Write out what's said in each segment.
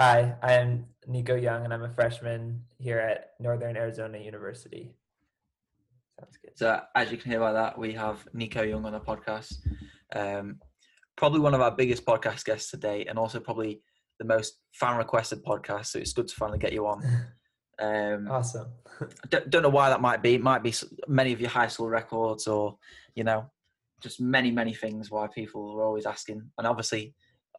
Hi, I am Nico Young, and I'm a freshman here at Northern Arizona University. Sounds good. So, as you can hear by that, we have Nico Young on the podcast. Um, probably one of our biggest podcast guests today, and also probably the most fan requested podcast. So it's good to finally get you on. Um, awesome. don't, don't know why that might be. It might be many of your high school records, or you know, just many many things why people are always asking. And obviously,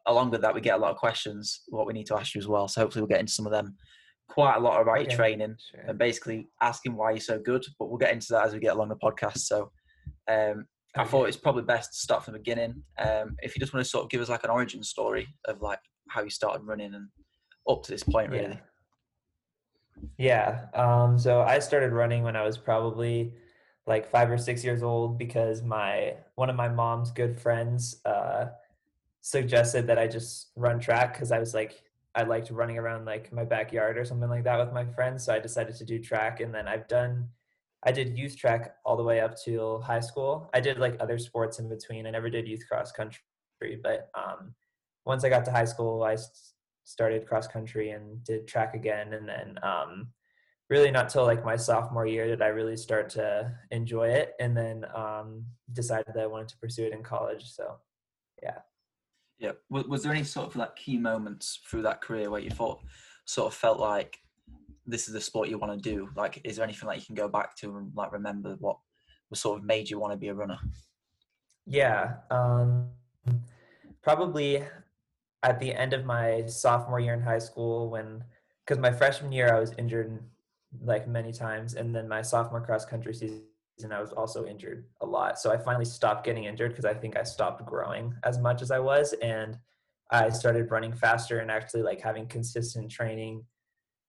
along with that, we get a lot of questions. What we need to ask you as well. So hopefully, we'll get into some of them. Quite a lot about okay. your training sure. and basically asking why you're so good. But we'll get into that as we get along the podcast. So um, I thought it's probably best to start from the beginning. Um, if you just want to sort of give us like an origin story of like how you started running and up to this point, really. Yeah. yeah. Um, so I started running when I was probably like five or six years old because my one of my mom's good friends uh, suggested that I just run track because I was like I liked running around like my backyard or something like that with my friends. So I decided to do track, and then I've done. I did youth track all the way up to high school. I did like other sports in between. I never did youth cross country, but um, once I got to high school, I started cross country and did track again, and then um, really not till like my sophomore year did I really start to enjoy it, and then um, decided that I wanted to pursue it in college. So, yeah. Yeah. Was, was there any sort of like key moments through that career where you thought, sort of felt like this is the sport you want to do? Like, is there anything that you can go back to and like remember what was sort of made you want to be a runner? Yeah. Um, probably at the end of my sophomore year in high school when because my freshman year I was injured like many times and then my sophomore cross country season I was also injured a lot. So I finally stopped getting injured because I think I stopped growing as much as I was and I started running faster and actually like having consistent training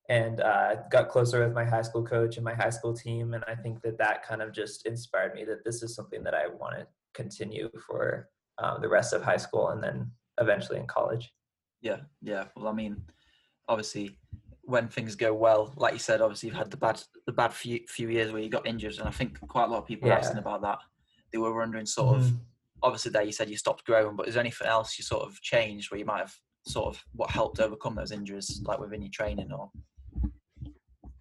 and uh, got closer with my high school coach and my high school team and I think that that kind of just inspired me that this is something that I want to continue for um, the rest of high school and then eventually in college. Yeah, yeah. Well, I mean, obviously, when things go well, like you said, obviously you've had the bad the bad few few years where you got injured, and I think quite a lot of people yeah. asking about that. They were wondering, sort mm-hmm. of, obviously, there you said you stopped growing, but is there anything else you sort of changed where you might have sort of what helped overcome those injuries, like within your training or?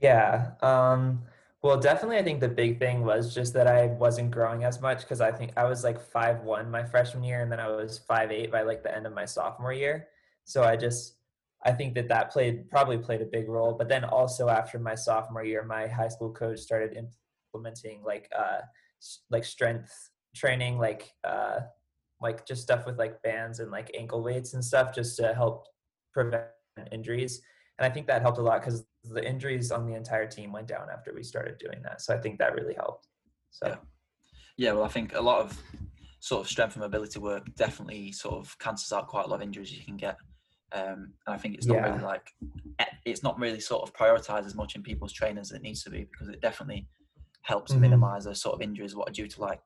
Yeah. Um, well, definitely, I think the big thing was just that I wasn't growing as much because I think I was like five one my freshman year, and then I was five eight by like the end of my sophomore year. So I just, I think that that played probably played a big role. But then also after my sophomore year, my high school coach started implementing like uh like strength training, like uh like just stuff with like bands and like ankle weights and stuff, just to help prevent injuries and I think that helped a lot because the injuries on the entire team went down after we started doing that. So I think that really helped. So yeah, yeah well, I think a lot of sort of strength and mobility work definitely sort of cancels out quite a lot of injuries you can get. Um, and I think it's not yeah. really like eh, it's not really sort of prioritized as much in people's trainers as it needs to be because it definitely helps mm-hmm. minimize those sort of injuries what are due to like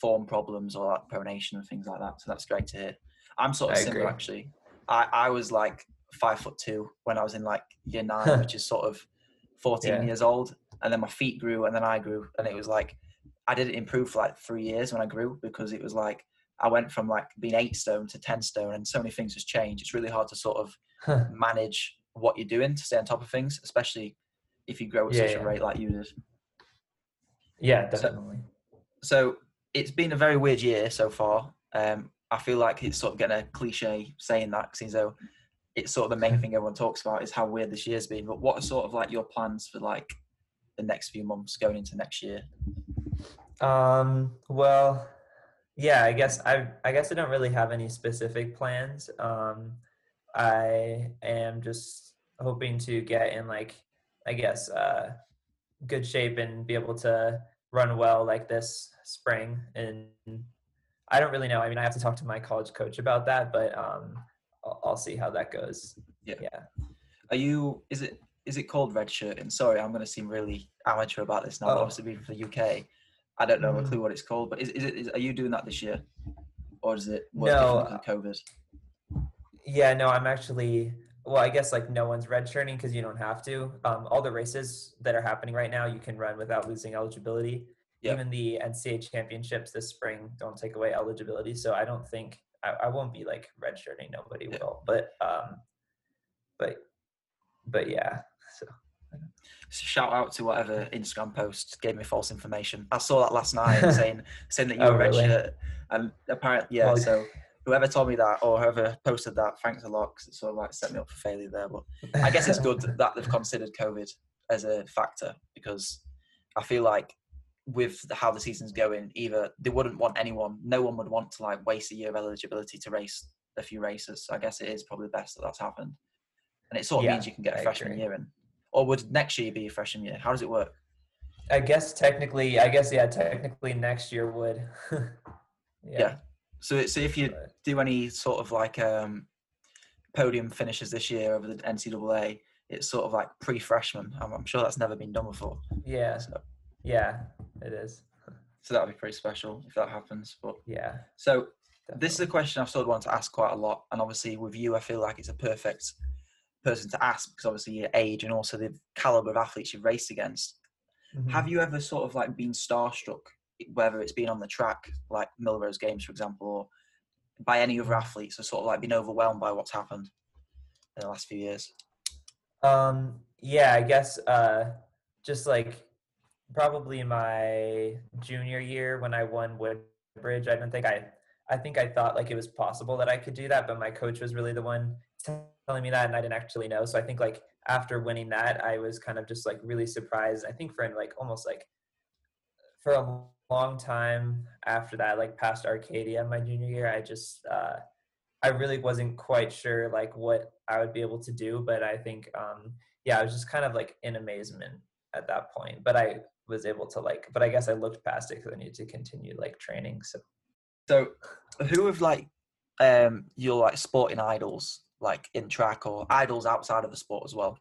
form problems or like pronation and things like that. So that's great to hear. I'm sort of I similar agree. actually. I, I was like five foot two when I was in like year nine, which is sort of 14 yeah. years old. And then my feet grew and then I grew. And it was like, I didn't improve for like three years when I grew because it was like, I went from like being eight stone to 10 stone and so many things has changed. It's really hard to sort of huh. manage what you're doing to stay on top of things, especially if you grow at yeah, such yeah. a rate like you did. Yeah, definitely. So, so, it's been a very weird year so far. Um, I feel like it's sort of getting a cliche saying that because though it's sort of the main thing everyone talks about is how weird this year's been. But what are sort of like your plans for like the next few months going into next year? Um, well, yeah, I guess I I guess I don't really have any specific plans. Um, I am just hoping to get in like I guess uh, good shape and be able to run well like this spring. And I don't really know. I mean, I have to talk to my college coach about that, but um, I'll, I'll see how that goes. Yeah. Yeah. Are you? Is it? Is it called red shirt? And sorry, I'm going to seem really amateur about this now. Oh. Obviously, being from the UK, I don't know mm. a clue what it's called. But is, is it? Is, are you doing that this year, or is it no COVID? Yeah, no, I'm actually. Well, I guess like no one's red redshirting because you don't have to. Um, all the races that are happening right now, you can run without losing eligibility. Yep. Even the NCAA championships this spring don't take away eligibility. So I don't think I, I won't be like red redshirting. Nobody yeah. will. But um, but but yeah. So shout out to whatever Instagram post gave me false information. I saw that last night saying saying that you Oh, were red really? shirt, and apparently, yeah. Well- so whoever told me that or whoever posted that, thanks a lot because it sort of like set me up for failure there. But I guess it's good that they've considered COVID as a factor because I feel like with the, how the season's going, either they wouldn't want anyone, no one would want to like waste a year of eligibility to race a few races. So I guess it is probably best that that's happened, and it sort of Yeah, means you can get a I freshman agree. year in. Or would next year be a freshman year? How does it work? I guess technically, I guess yeah, technically next year would. Yeah. So, so if you do any sort of like um, podium finishes this year over the NCAA, it's sort of like pre-freshman. I'm, I'm sure that's never been done before. yeah, So, yeah, it is. so that would be pretty special if that happens. But Yeah. so this is a question I've sort of wanted to ask quite a lot, and obviously with you, I feel like it's a perfect person to ask because obviously your age and also the caliber of athletes you've raced against. Mhm. Have you ever sort of like been starstruck, whether it's been on the track, like Millrose Games, for example, or by any other athletes, or sort of like been overwhelmed by what's happened in the last few years? Um, yeah, I guess uh, just like probably my junior year when I won Woodbridge, I don't think I, I think I thought like it was possible that I could do that, but my coach was really the one telling me that, and I didn't actually know. So I think like after winning that, I was kind of just like really surprised. I think for like almost like for a long time after that, like past Arcadia my junior year, I just uh, I really wasn't quite sure like what I would be able to do, but I think um yeah, I was just kind of like in amazement at that point. But I was able to like but I guess I looked past it because I needed to continue like training. So So, who have like um your like sporting idols, like in track or idols outside of the sport as well?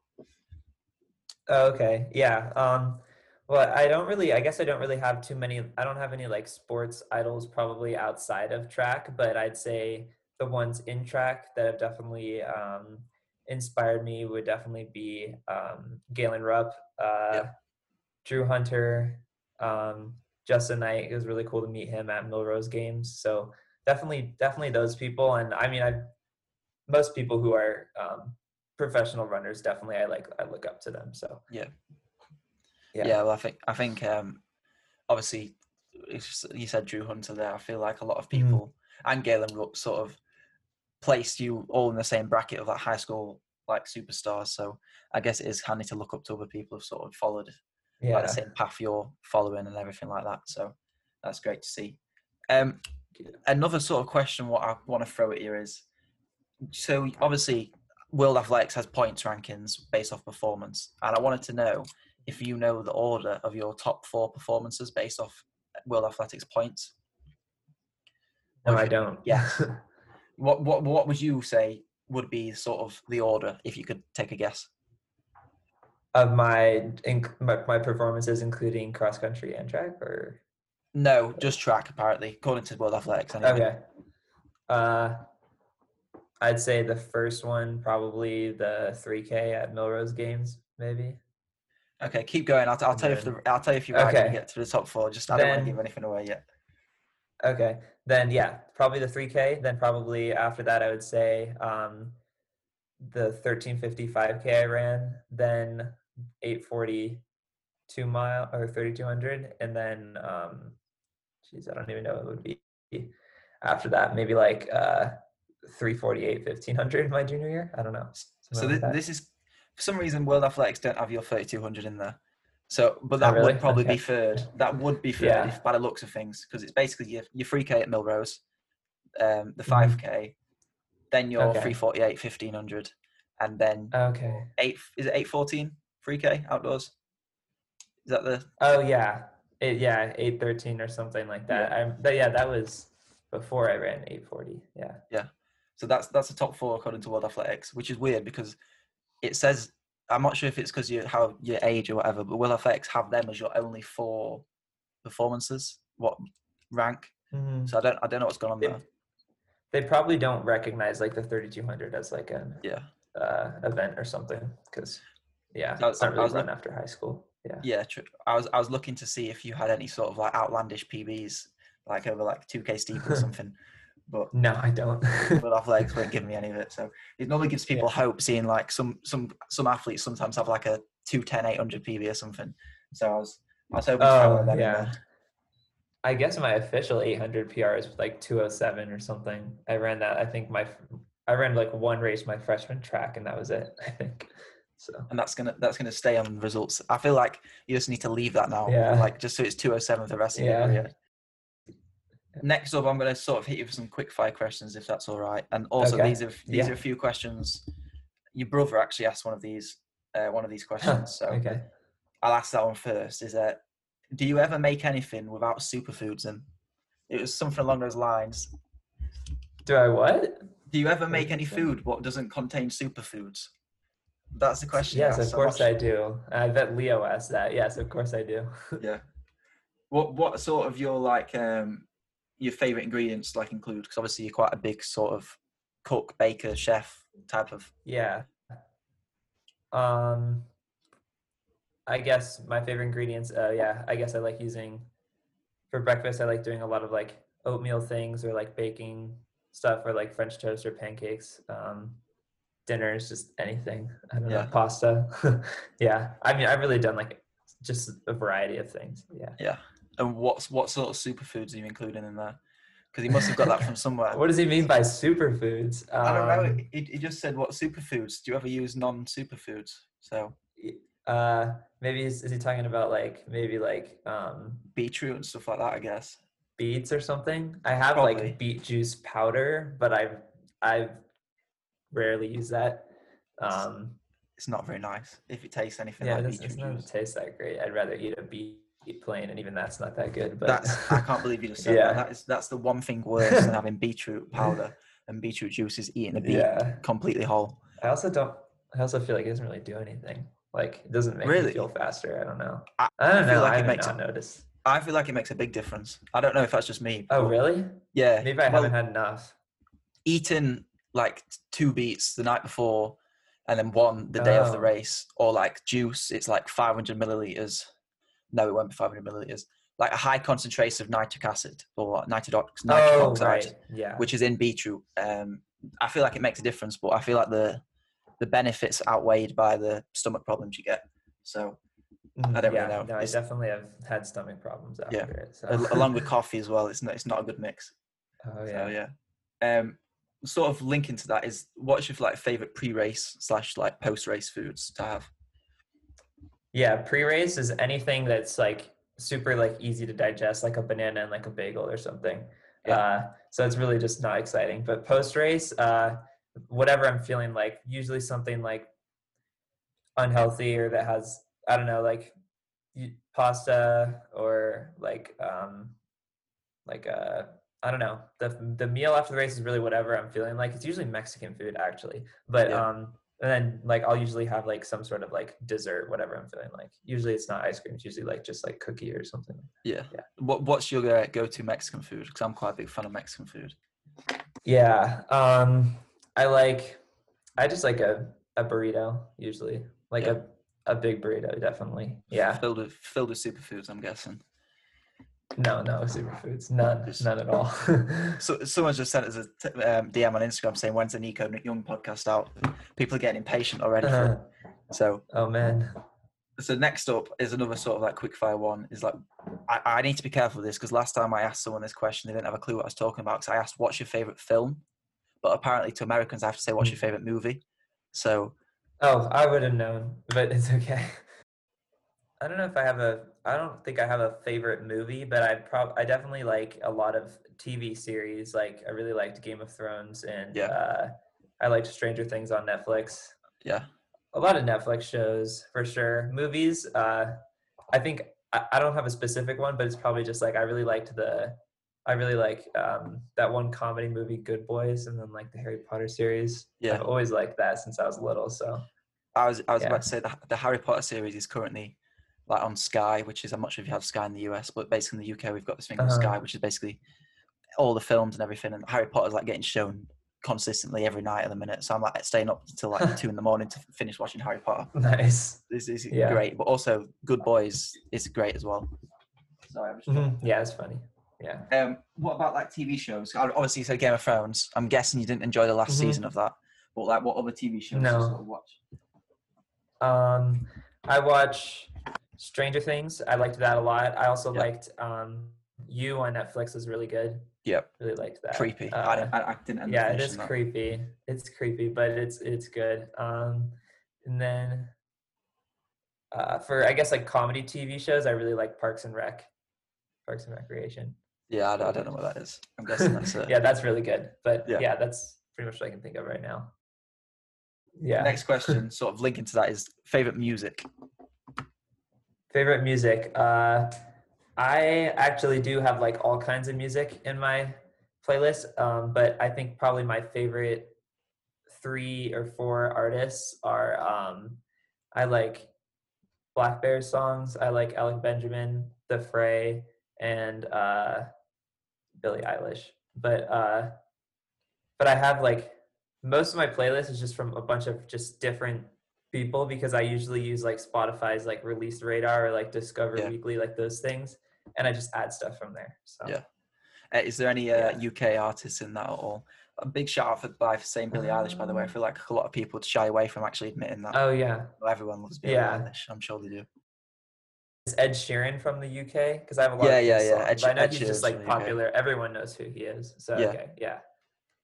Okay. Yeah. Um well, I don't really I guess I don't really have too many I don't have any like sports idols probably outside of track, but I'd say the ones in track that have definitely um inspired me would definitely be um Galen Rupp, uh Yeah. Drew Hunter, um Justyn Knight. It was really cool to meet him at Millrose games. So definitely definitely those people and I mean I most people who are um professional runners definitely I like I look up to them. So Yeah. Yeah. Yeah, well, I think I think um, obviously it's, you said Drew Hunter there. I feel like a lot of Mhm. people and Galen Rupp sort of placed you all in the same bracket of like high school like superstars. So I guess it is handy to look up to other people who've sort of followed yeah. like the same path you're following and everything like that. So that's great to see. Um, another sort of question what I want to throw at you is so obviously World Athletics has points rankings based off performance, and I wanted to know if you know the order of your top four performances based off World Athletics points. No, I don't. Yeah. What what what would you say would be sort of the order if you could take a guess? Of my, inc- my my performances, including cross country and track, or No, just track apparently, according to World Athletics. Anyway. okay. Uh, I'd say the first one probably the 3K at Millrose Games, maybe. Okay, keep going. I'll, I'll tell you if the, I'll tell you if you're right when Okay. get to the top four. Just I don't want to give anything away yet. Okay, then yeah, probably the 3K. Then probably after that, I would say um, the 1355K I ran, then 840 two mile or 3200, and then um, geez, I don't even know what it would be after that. Maybe like uh, 348 1500 my junior year. I don't know. So th- like this is for some reason World Athletics don't have your 3200 in there. So, but Oh, that really? would probably be Okay. third. That would be third Yeah. if by the looks of things, because it's basically your your 3k at Millrose, um, the Mhm. 5k, then your Okay. 348 1500, and then Okay. eight is it 814 3k outdoors? Is that the Oh yeah, it, yeah, eight thirteen or something like that. I'm, but yeah, that was before I ran eight forty. Yeah. Yeah. So that's that's the top four according to World Athletics, which is weird because it says I'm not sure if it's because you how your age or whatever, but World Athletics have them as your only four performances. What rank? Mhm. So I don't I don't know what's going on They, there. they probably don't recognize like the thirty two hundred as like an Yeah, uh, event or something because yeah, I- it's not I really was run look- after high school. Yeah. yeah. True. I was I was looking to see if you had any sort of like outlandish PBs, like over like 2k steep or something. but no, I don't. but athletics won't give me any of it. So it normally gives people yeah. hope seeing like some some some athletes sometimes have like a 210 800 PB or something. So I was I was hoping oh, to yeah. I guess my official 800 PR is like 207 or something. I ran that. I think my I ran like one race my freshman track, and that was it. I think. So. And that's gonna that's gonna stay on results. I feel like you just need to leave that now. Yeah. Like just so it's 207 for the rest of yeah. your career. Next up, I'm going to sort of hit you with some quick fire questions, if that's all right. And also, okay. these are these yeah. are a few questions. Your brother actually asked one of these uh, one of these questions, so okay. I'll ask that one first. Is that do you ever make anything without superfoods in? It was something along those lines. Do I what? Do you ever make any food what doesn't contain superfoods? That's the question. Yes, of course I do. I bet Leo asked that. Yes, of course I do. yeah. What what sort of your like um your favorite ingredients like include? Because obviously you're quite a big sort of cook, baker, chef type of. Yeah. Um, I guess my favorite ingredients. Uh, yeah, I guess I like using for breakfast. I like doing a lot of like oatmeal things or like baking stuff or like French toast or pancakes. Um, dinners, just anything. I don't yeah. know, pasta. yeah, I mean, I've really done like just a variety of things. Yeah. Yeah. And what's what sort of superfoods are you including in there? Because he must have got that from somewhere. what does he mean by superfoods? Um, I don't know. Um, he, he just said what superfoods. Do you ever use non-superfoods? So. Uh, maybe is, is he talking about like maybe like um beetroot and stuff like that? I guess beets or something. I have Probably. like beet juice powder, but I've I've rarely use that. Um, it's not very nice if it tastes anything yeah, like it doesn't, it doesn't taste that great. I'd rather eat a beet plain, and even that's not that good. But that's I can't believe you just said yeah. that. That is that's the one thing worse than having beetroot powder and beetroot juice is eating a beet yeah. completely whole. I also don't. I also feel like it doesn't really do anything. Like it doesn't make really? me feel faster. I don't know. I, I don't I know. Like I it makes not notice. I feel like it makes a big difference. I don't know if that's just me. Oh really? Yeah. Maybe I well, haven't had enough. Eating like two beets the night before and then one the day oh. of the oh. race, or like juice, it's like 500 milliliters. No, it won't be 500 milliliters. Like a high concentration of nitric acid or nitric, nitric oh, oxide, right. yeah. which is in beetroot. Um, I feel like it makes a difference, but I feel like the the benefits outweighed by the stomach problems you get. So I don't yeah, really know. No, I definitely have had stomach problems after yeah. it. So. Along with coffee as well, it's not it's not a good mix. Oh yeah, so, yeah. Um, sort of linking to that is what's your like favorite pre-race slash like post-race foods to have? Yeah, pre-race is anything that's like super like easy to digest, like a banana and like a bagel or something. Yeah. Uh, so it's really just not exciting. But post-race, uh, whatever I'm feeling like, usually something like unhealthy or that has I don't know like pasta or like um like a uh, I don't know. The the meal after the race is really whatever I'm feeling like. It's usually Mexican food actually. But yeah. um and then like I'll usually have like some sort of like dessert, whatever I'm feeling like. Usually it's not ice cream. It's usually like just like cookie or something. Yeah. Yeah. What What's your uh, go to Mexican food? Because I'm quite a big fan of Mexican food. Yeah. Um. I like. I just like a a burrito usually. Like yeah. a a big burrito, definitely. Yeah. Filled with filled with superfoods, I'm guessing. No, no superfoods, none, none at all. so someone just sent us a t- um, DM on Instagram saying, "When's the Nico Young podcast out?" People are getting impatient already. Uh, so, oh man. So next up is another sort of like quick fire one. Is like I, I need to be careful with this because last time I asked someone this question, they didn't have a clue what I was talking about. Because I asked, "What's your favorite film?" But apparently, to Americans, I have to say, "What's your hmm. favorite movie?" So. Oh, I would have known, but it's okay. I don't know if I have a. I don't think I have a favorite movie, but I prob I definitely like a lot of TV series. Like I really liked Game of Thrones, and yeah. uh, I liked Stranger Things on Netflix. Yeah, a lot of Netflix shows for sure. Movies, uh, I think I, I don't have a specific one, but it's probably just like I really liked the. I really like um, that one comedy movie, Good Boys, and then like the Harry Potter series. Yeah, I've always liked that since I was little. So I was I was yeah. about to say the the Harry Potter series is currently like on Sky, which is I'm not sure if you have Sky in the US, but basically in the UK we've got this thing called uh-huh. Sky, which is basically all the films and everything. And Harry Potter's like getting shown consistently every night at the minute. So I'm like staying up until like two in the morning to finish watching Harry Potter. Nice. This is yeah. great, but also Good Boys is great as well. Sorry, mm-hmm. yeah, it's funny. Yeah. Um, what about like TV shows? Obviously, you said Game of Thrones. I'm guessing you didn't enjoy the last Mhm. season of that. But like, what other TV shows do you sort of watch? Um, I watch Stranger Things. I liked that a lot. I also Yeah. liked um, You on Netflix is really good. Yep. Really liked that. Creepy. Uh, I, didn't- I, didn't. yeah, it is that. creepy. It's creepy, but it's it's good. Um, and then uh, for I guess like comedy TV shows, I really like Parks and Rec, Parks and Recreation. Yeah, I, I don't know what that is. I'm guessing that's it. yeah, that's really good. But Yeah. yeah. that's pretty much what I can think of right now. Yeah. Next question, sort of linking to that, is favorite music. Favorite music. Uh, I actually do have like all kinds of music in my playlist, um, but I think probably my favorite three or four artists are um, I like Blackbear's songs. I like Alec Benjamin, The Fray, and uh, Billie Eilish. But uh, but I have like most of my playlist is just from a bunch of just different people because I usually use like Spotify's like release radar or like Discover Yeah. Weekly, like those things, and I just add stuff from there. So Yeah. Uh, is there any uh, UK artists in that at all? A big shout out for, by for saying Billie Eilish, by the way. I Um, feel like a lot of people shy away from actually admitting that. Oh yeah, Everyone loves Billie yeah. Eilish. I'm sure they do. is Ed Sheeran from the UK? Because I have a lot Yeah, of yeah, yeah. songs, Ed but I know Ed he's Sheeran's just like popular. Everyone knows who he is. So Yeah. okay, yeah,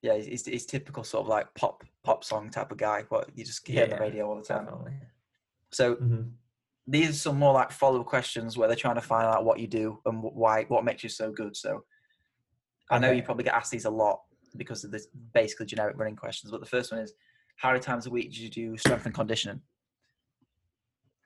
Yeah, he's, he's, he's typical sort of like pop pop song type of guy. What you just hear on the radio all the time. definitely. So Mhm. these are some more like follow up questions where they're trying to find out what you do and why what makes you so good. So I know you probably get asked these a lot because of this basically generic running questions. But the first one is how many times a week do you do strength and conditioning?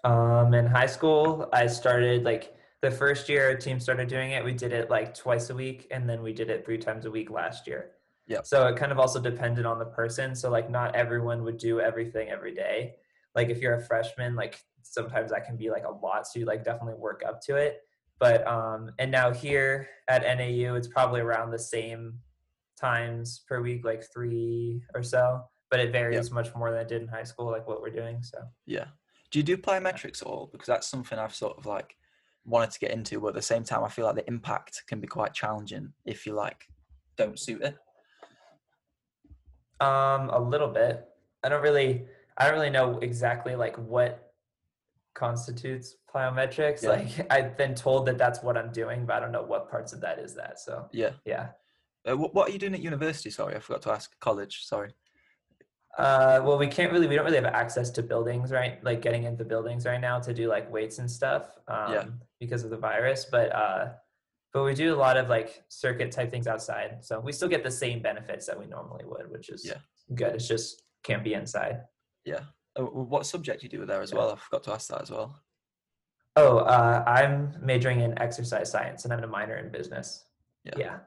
Um, in high school, I started like the first year our team started doing it. We did it like twice a week, and then we did it three times a week last year. Yep. So it kind of also depended on the person. So like not everyone would do everything every day. Like if you're a freshman, like sometimes that can be like a lot. So you like definitely work up to it. But um, and now here at NAU, it's probably around the same times per week, like three or so. But it varies much more than it did in high school, like what we're doing. So. Yeah. Do you do plyometrics at all? Because that's something I've sort of like wanted to get into, but at the same time, I feel like the impact can be quite challenging if you like don't suit it. Um, a little bit. I don't really, I don't really know exactly like what constitutes plyometrics. Yeah. Like I've been told that that's what I'm doing, but I don't know what parts of that is that. So Yeah. yeah. Uh, what, are you doing at university? Sorry, I forgot to ask. College. Sorry. Uh, well, we can't really, we don't really have access to buildings, right? Like getting into buildings right now to do like weights and stuff, um, Yeah. because of the virus. But uh, but we do a lot of like circuit type things outside, so we still get the same benefits that we normally would, which is Yeah. good. It's just can't be inside. Yeah. Uh, what subject you do there as Yeah. well? I forgot to ask that as well. Oh, uh, I'm majoring in exercise science and I'm a minor in business. Yeah. Yeah,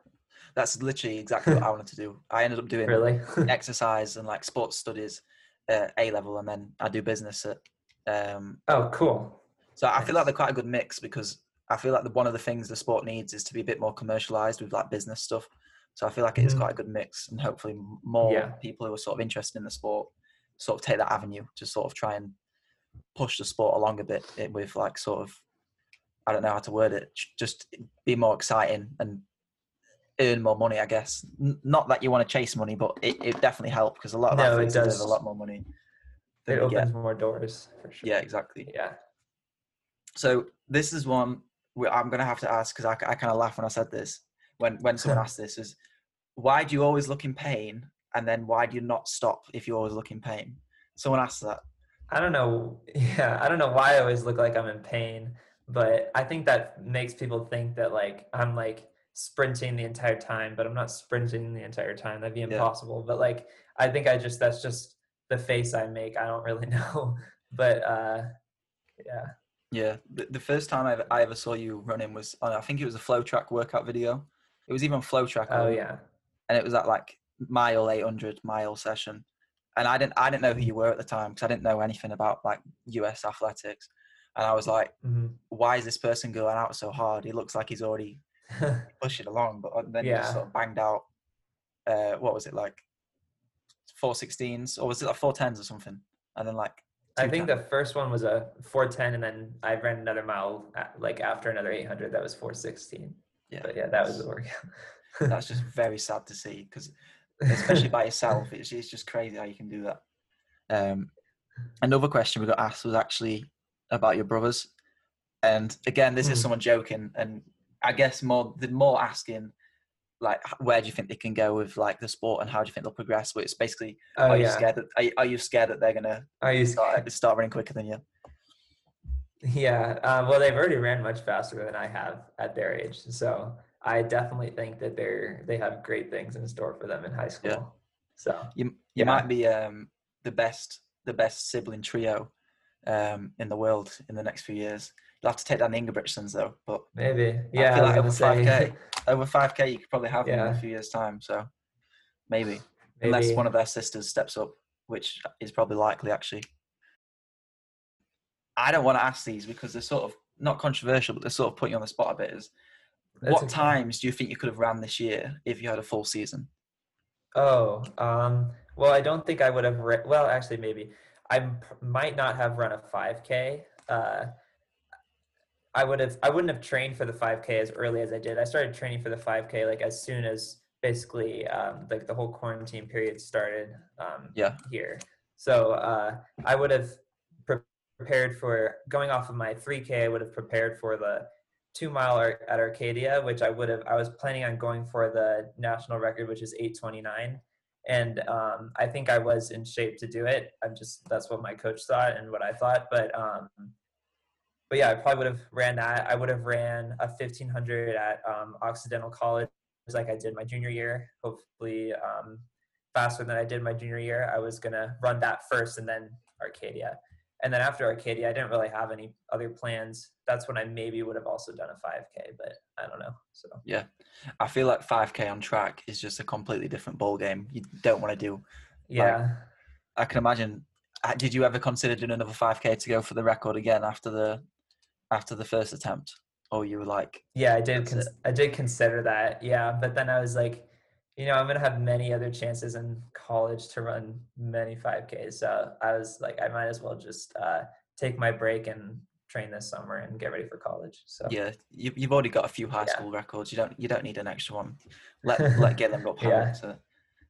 That's literally exactly what I wanted to do. I ended up doing really. exercise and like sports studies at A level, and then I do business at. Um, oh, cool. so I feel like they're quite a good mix because I feel like the, one of the things the sport needs is to be a bit more commercialized with like business stuff. So I feel like it is Mhm. quite a good mix, and hopefully more Yeah. people who are sort of interested in the sport sort of take that avenue to sort of try and push the sport along a bit with like sort of I don't know how to word it, just be more exciting and earn more money. I guess not that you want to chase money, but it, it definitely helps because a lot of No, athletes does. a lot more money. It opens get. more doors for sure. Yeah, exactly. Yeah. So this is one I'm gonna have to ask because I, I kind of laugh when I said this. When when someone asked this is, why do you always look in pain, and then why do you not stop if you always look in pain? Someone asked that. I don't know. Yeah, I don't know why I always look like I'm in pain, but I think that makes people think that like I'm like sprinting the entire time, but I'm not sprinting the entire time. That'd be Yeah. impossible. But like I think I just that's just the face I make. I don't really know. But uh yeah. Yeah, the, the first time I ever, I ever saw you running was on I think it was a FloTrack workout video. It was even FloTrack. Oh on- yeah. and it was at like mile 800 mile session. And i didn't i didn't know who you were at the time because i didn't know anything about like us athletics. And i was like hmm why is this person going out so hard? He looks like he's already pushing along. But uh, then he just sort of banged out uh what was it like 416s or was it like 410s or something? And then like I think the first one was a 410 and then I ran another mile like after another 800 that was 416. Yeah. But yeah, that was the workout. that's just very sad to see because, especially by yourself, it's, it's just crazy how you can do that. Um, another question we got asked was actually about your brothers, and again, this mm. is hmm. someone joking, and I guess more the more asking like where do you think they can go with like the sport and how do you think they'll progress? But it's basically oh, are you scared that are you, are you, scared that they're gonna are you start, start running quicker than you? Yeah, uh, well, they've already ran much faster than I have at their age, so I definitely think that they're they have great things in store for them in high school. Yeah. So you you yeah. might be um, the best the best sibling trio um, in the world in the next few years. You'll have to take down the Ingebrigtsens though, but maybe yeah. I feel like over five k, over five k, you could probably have yeah. them in a few years' time. So maybe. maybe, unless one of their sisters steps up, which is probably likely actually. I don't want to ask these because they're sort of not controversial, but they're sort of putting you on the spot a bit. Is That's what okay. times do you think you could have ran this year if you had a full season? Oh, um, well, I don't think I would have. Re- well, actually, maybe I might not have run a 5K. Uh, I would have I wouldn't have trained for the 5K as early as I did. I started training for the 5K like as soon as basically um, like the whole quarantine period started um, yeah. here. So uh, I would have pre- prepared for going off of my 3K. I would have prepared for the two mile at Arcadia, which I would have. I was planning on going for the national record, which is 829 and um, I think I was in shape to do it. I'm just that's what my coach thought and what I thought, but um, but yeah, I probably would have ran that. I would have ran a 1500 at um, Occidental College like I did my junior year. Hopefully, um, faster than I did my junior year. I was gonna run that first and then Arcadia. And then after Arcadia, I didn't really have any other plans. That's when I maybe would have also done a 5K, but I don't know. So yeah, I feel like 5K on track is just a completely different ball game. You don't want to do. Yeah, like, I can imagine. Uh, did you ever consider doing another 5K to go for the record again after the after the first attempt, or you were like, yeah, I did. I did consider that. Yeah, but then I was like, you know, I'm gonna have many other chances in college to run many 5Ks. So I was like, I might as well just uh, take my break and train this summer and get ready for college. So yeah, you, have already got a few high school records. You don't you don't need an extra one. Let let Galen Rupp have yeah. it. So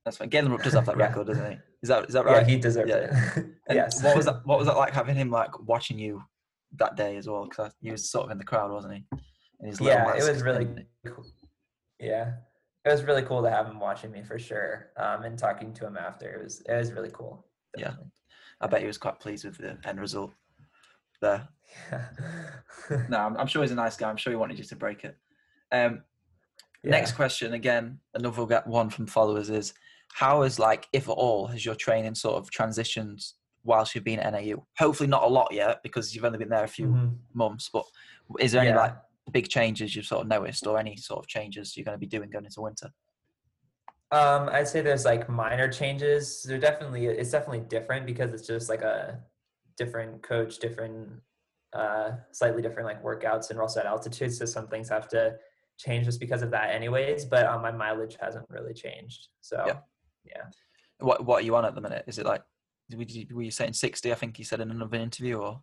that's fine. Galen Rupp does have that yeah. record, doesn't he? Is that is that right? Yeah, he deserves yeah. it. yes. What was that? What was that like having him like watching you that day as well because he was sort of in the crowd, wasn't he? yeah, it was really cool. Yeah, it was really cool to have him watching me for sure, um, and talking to him after. It was it was really cool. Definitely. Yeah, I bet he was quite pleased with the end result there. Yeah. no, I'm, I'm, sure he's a nice guy. I'm sure he wanted you to break it. Um, yeah. Next question, again, another one from followers is: How is like, if at all, has your training sort of transitioned whilst you've been at NAU? Hopefully not a lot yet because you've only been there a few mm-hmm. months. But is there any like big changes you've sort of noticed, or any sort of changes you're going to be doing going into winter? Um, I'd say there's like minor changes. There definitely it's definitely different because it's just like a different coach, different, uh, slightly different like workouts, and also at altitude, so some things have to change just because of that, anyways. But um, my mileage hasn't really changed. So yeah. yeah. What What are you on at the minute? Is it like were you saying 60 i think you said in another interview or?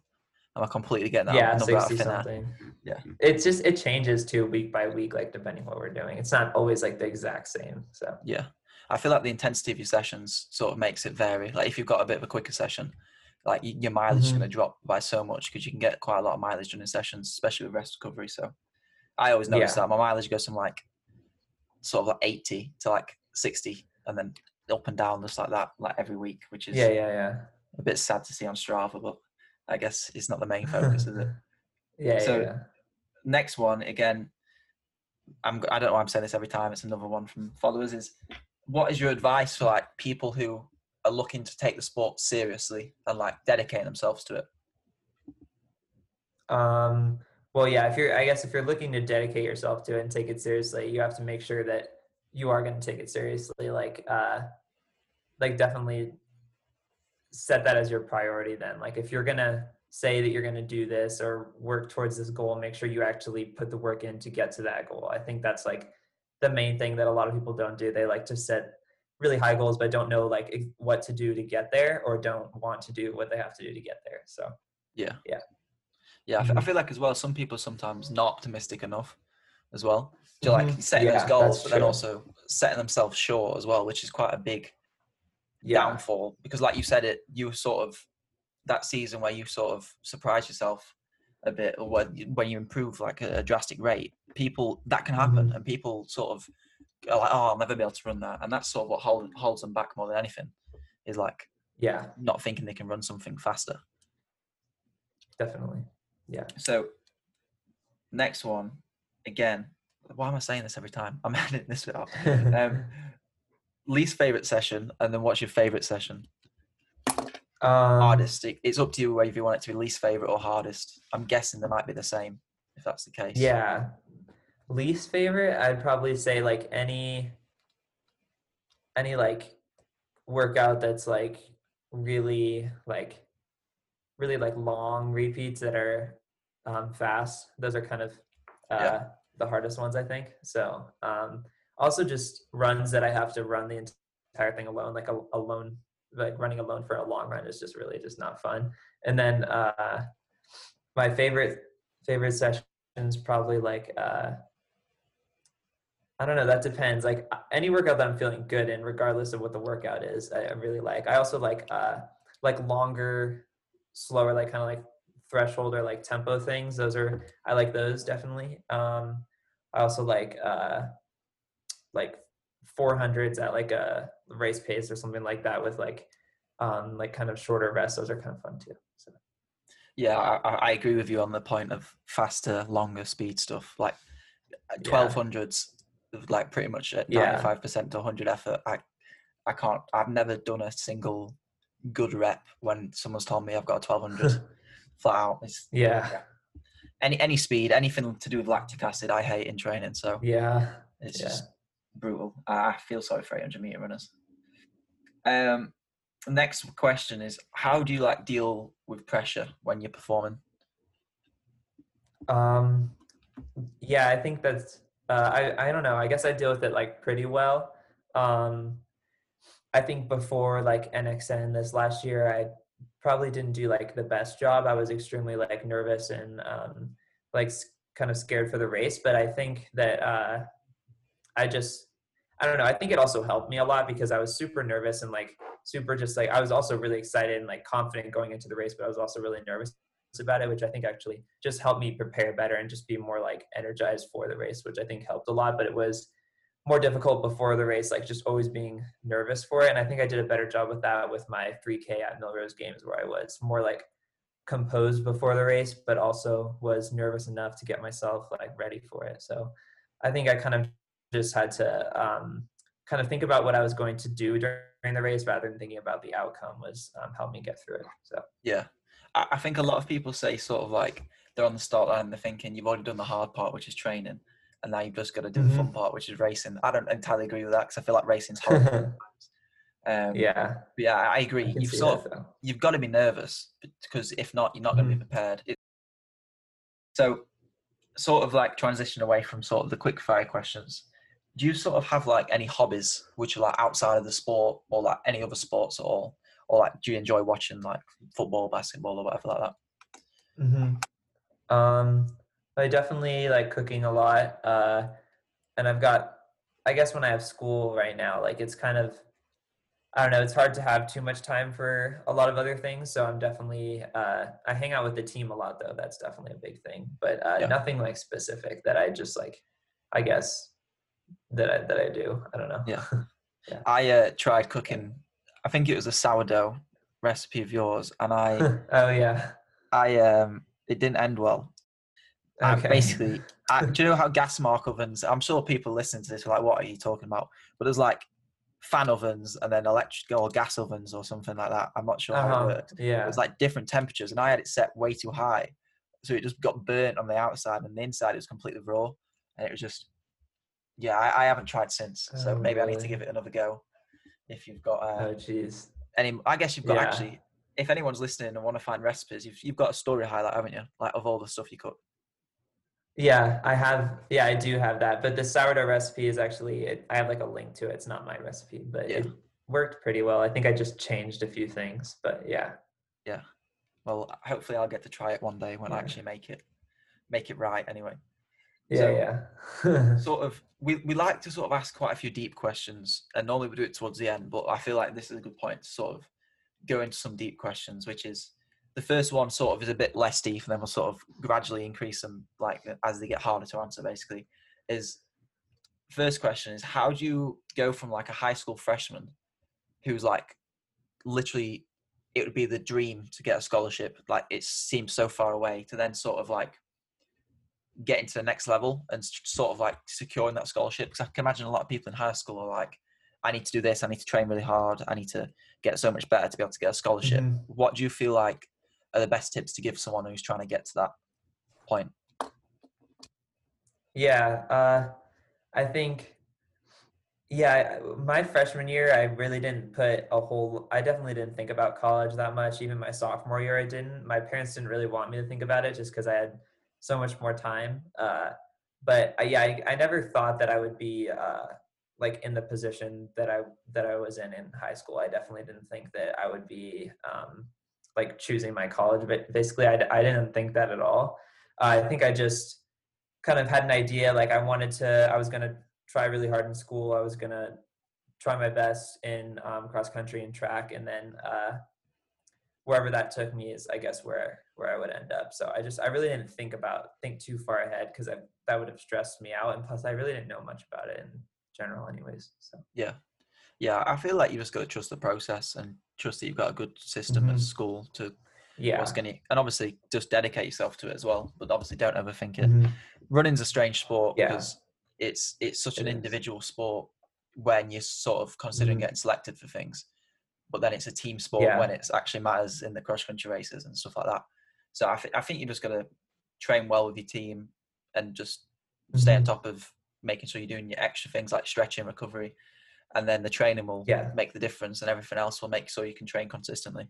Am i completely getting that yeah 60 something. Yeah. It's just it changes too week by week like depending what we're doing. It's not always like the exact same so. Yeah. I feel like the intensity of your sessions sort of makes it vary. Like if you've got a bit of a quicker session like your mileage mm-hmm. is going to drop by so much because you can get quite a lot of mileage during sessions especially with rest recovery so. I always notice yeah. that my mileage goes from like sort of like 80 to like 60 and then up and down just like that, like every week, which is yeah, yeah, yeah. A bit sad to see on Strava, but I guess it's not the main focus, is it? Yeah. So yeah. next one again, I'm I don't know. why I'm saying this every time. It's another one from followers. Is what is your advice for like people who are looking to take the sport seriously and like dedicate themselves to it? Um. Well, yeah. If you're, I guess, if you're looking to dedicate yourself to it and take it seriously, you have to make sure that you are going to take it seriously. Like, uh, like definitely set that as your priority then like if you're going to say that you're going to do this or work towards this goal make sure you actually put the work in to get to that goal i think that's like the main thing that a lot of people don't do they like to set really high goals but don't know like what to do to get there or don't want to do what they have to do to get there so yeah yeah yeah i mm-hmm. feel like as well some people are sometimes not optimistic enough as well. Do you like Mhm. setting Yeah, those goals, that's but then also setting themselves short as well, which is quite a big Yeah. downfall because like you said it you were sort of that season where you sort of surprise yourself a bit or when you, when you improve like a, a drastic rate people that can happen Mhm. and people sort of are like oh i'll never be able to run that and that's sort of what hold, holds them back more than anything is like Yeah, not thinking they can run something faster definitely. Yeah. so next one again why am i saying this every time i'm editing this bit out um, least favorite session and then what's your favorite session um, hardest. It- It's up to you whether you want it to be least favorite or hardest. I'm guessing they might be the same if that's the case. Yeah. Least favorite, I'd probably say like any any like workout that's like really like really like long repeats that are um, fast. Those are kind of uh, Yeah. the hardest ones, I think. So um, also just runs that I have to run the entire thing alone, like a, alone, like running alone for a long run is just really just not fun. And then uh, my favorite favorite sessions probably like uh, I don't know. That depends. Like any workout that I'm feeling good in, regardless of what the workout is, I, I really like. I also like uh like longer, slower, like kind of like threshold or like tempo things. Those are I like those definitely. Um, I also like uh like 400s at like a race pace or something like that with like um like kind of shorter rests. Those are kind of fun too. So Yeah, I, I agree with you on the point of faster, longer speed stuff. Like Yeah. twelve hundreds, like pretty much at ninety five percent to hundred effort. I I can't. I've never done a single good rep when someone's told me I've got a twelve hundred flat out. It's yeah, any any speed, anything to do with lactic acid, I hate in training. So yeah, it's yeah. just brutal. I feel sorry for 800 meter runners. Um, next question is: How do you like deal with pressure when you're performing? Um, yeah, I think that's. Uh, I I don't know. I guess I deal with it like pretty well. Um, I think before like NXN this last year, I probably didn't do like the best job. I was extremely like nervous and um, like kind of scared for the race. But I think that uh, I just I don't know. I think it also helped me a lot because I was super nervous and like super just like I was also really excited and like confident going into the race, but I was also really nervous about it, which I think actually just helped me prepare better and just be more like energized for the race, which I think helped a lot. But it was more difficult before the race, like just always being nervous for it. And I think I did a better job with that with my 3K at Millrose Games, where I was more like composed before the race, but also was nervous enough to get myself like ready for it. So I think I kind of just had to um, kind of think about what I was going to do during the race rather than thinking about the outcome was um, helped me get through it. So Yeah, I, I think a lot of people say sort of like they're on the start line and they're thinking you've already done the hard part, which is training, and now you've just got to do the fun part, which is racing. I don't entirely agree with that because I feel like racing's hard. um, yeah, yeah, I agree. I You've sort of that though. you've got to be nervous because if not, you're not going to Mhm. be prepared. It, so, sort of like transition away from sort of the quick fire questions. Do you sort of have like any hobbies which are like outside of the sport or like any other sports at all? Or like, do you enjoy watching like football, basketball, or whatever like that? hmm Um, I definitely like cooking a lot. Uh, and I've got, I guess when I have school right now, like it's kind of, I don't know, it's hard to have too much time for a lot of other things. So I'm definitely, uh, I hang out with the team a lot though. That's definitely a big thing, but uh, Yeah. nothing like specific that I just like, I guess that I, that I do. I don't know. Yeah. I uh, tried cooking. I think it was a sourdough recipe of yours, and I, oh yeah. I, um, it didn't end well. I Okay. basically, I, do you know how gas mark ovens? I'm sure people listening to this are like, "What are you talking about?" But there's like fan ovens and then electric or gas ovens or something like that. I'm not sure how Uh-huh. it worked. Yeah. It was like different temperatures, and I had it set way too high, so it just got burnt on the outside, and the inside it was completely raw, and it was just, yeah. I, I haven't tried since, so Oh, maybe I need to give it another go. If you've got uh, oh jeez. any, I guess you've got Yeah. actually. If anyone's listening and want to find recipes, you've you've got a story highlight, haven't you? Like of all the stuff you cook. Yeah, I have. Yeah, I do have that. But the sourdough recipe is actually, it, I have like a link to it. It's not my recipe, but Yeah. it worked pretty well. I think I just changed a few things, but yeah. Yeah. Well, hopefully I'll get to try it one day when I actually make it, make it right. Anyway, Yeah, so, yeah. sort of, we, we like to sort of ask quite a few deep questions, and normally we do it towards the end, but I feel like this is a good point to sort of go into some deep questions, which is the first one sort of is a bit less deep, and then we'll sort of gradually increase them like as they get harder to answer. Basically, is first question is how do you go from like a high school freshman who's like literally it would be the dream to get a scholarship like it seems so far away to then sort of like getting to the next level and sort of like securing that scholarship because i can imagine a lot of people in high school are like i need to do this i need to train really hard i need to get so much better to be able to get a scholarship mm-hmm. what do you feel like are the best tips to give someone who's trying to get to that point yeah uh I think, yeah, my freshman year, I really didn't put a whole, I definitely didn't think about college that much. Even my sophomore year, I didn't. My parents didn't really want me to think about it just because I had so much more time. Uh, but uh, yeah, I, I, never thought that I would be uh, like in the position that I that I was in in high school. I definitely didn't think that I would be um, like choosing my college. But basically, I, I didn't think that at all. Uh, I think I just kind of had an idea like I wanted to I was going to try really hard in school. I was going to try my best in um, cross country and track and then uh, wherever that took me is I guess where where I would end up. So I just I really didn't think about think too far ahead because that would have stressed me out and plus I really didn't know much about it in general anyways. So yeah. Yeah, I feel like you just got to trust the process and trust that you've got a good system mm-hmm. at school to yeah. what's to, and obviously just dedicate yourself to it as well. But obviously, don't overthink it. Mm-hmm. Running's a strange sport yeah. because it's it's such it an is. individual sport when you're sort of considering mm-hmm. getting selected for things, but then it's a team sport yeah. when it actually matters in the cross country races and stuff like that. So I, th- I think you're just going to train well with your team and just mm-hmm. stay on mm-hmm. top of making sure you're doing your extra things like stretching, recovery, and then the training will yeah. make the difference, and everything else will make sure you can train consistently.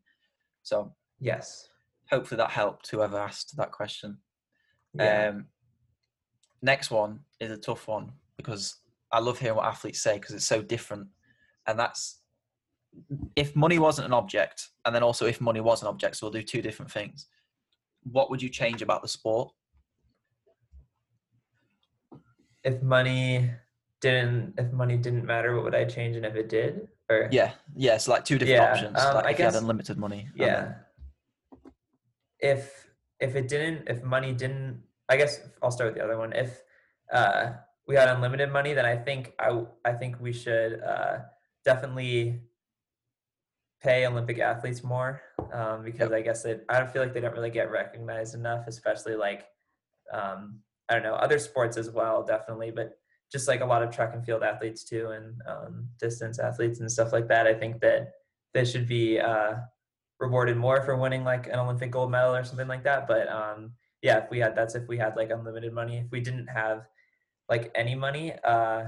So Yes. Hopefully that helped whoever asked that question. Yeah. Um, next one is a tough one because I love hearing what athletes say because it's so different. And that's if money wasn't an object, and then also if money was an object, so we'll do two different things. What would you change about the sport? If money didn't, if money didn't matter, what would I change? And if it did, or yeah, yeah, it's like two different yeah, options. Um, like I if guess, you had unlimited money. Yeah. Then, if if it didn't if money didn't i guess i'll start with the other one if uh, we had unlimited money then i think i i think we should uh, definitely pay olympic athletes more um, because yep. i guess it i don't feel like they don't really get recognized enough especially like um, i don't know other sports as well definitely but just like a lot of track and field athletes too and um, distance athletes and stuff like that i think that they should be uh, rewarded more for winning like an Olympic gold medal or something like that. But um, yeah, if we had that's if we had like unlimited money. If we didn't have like any money, uh,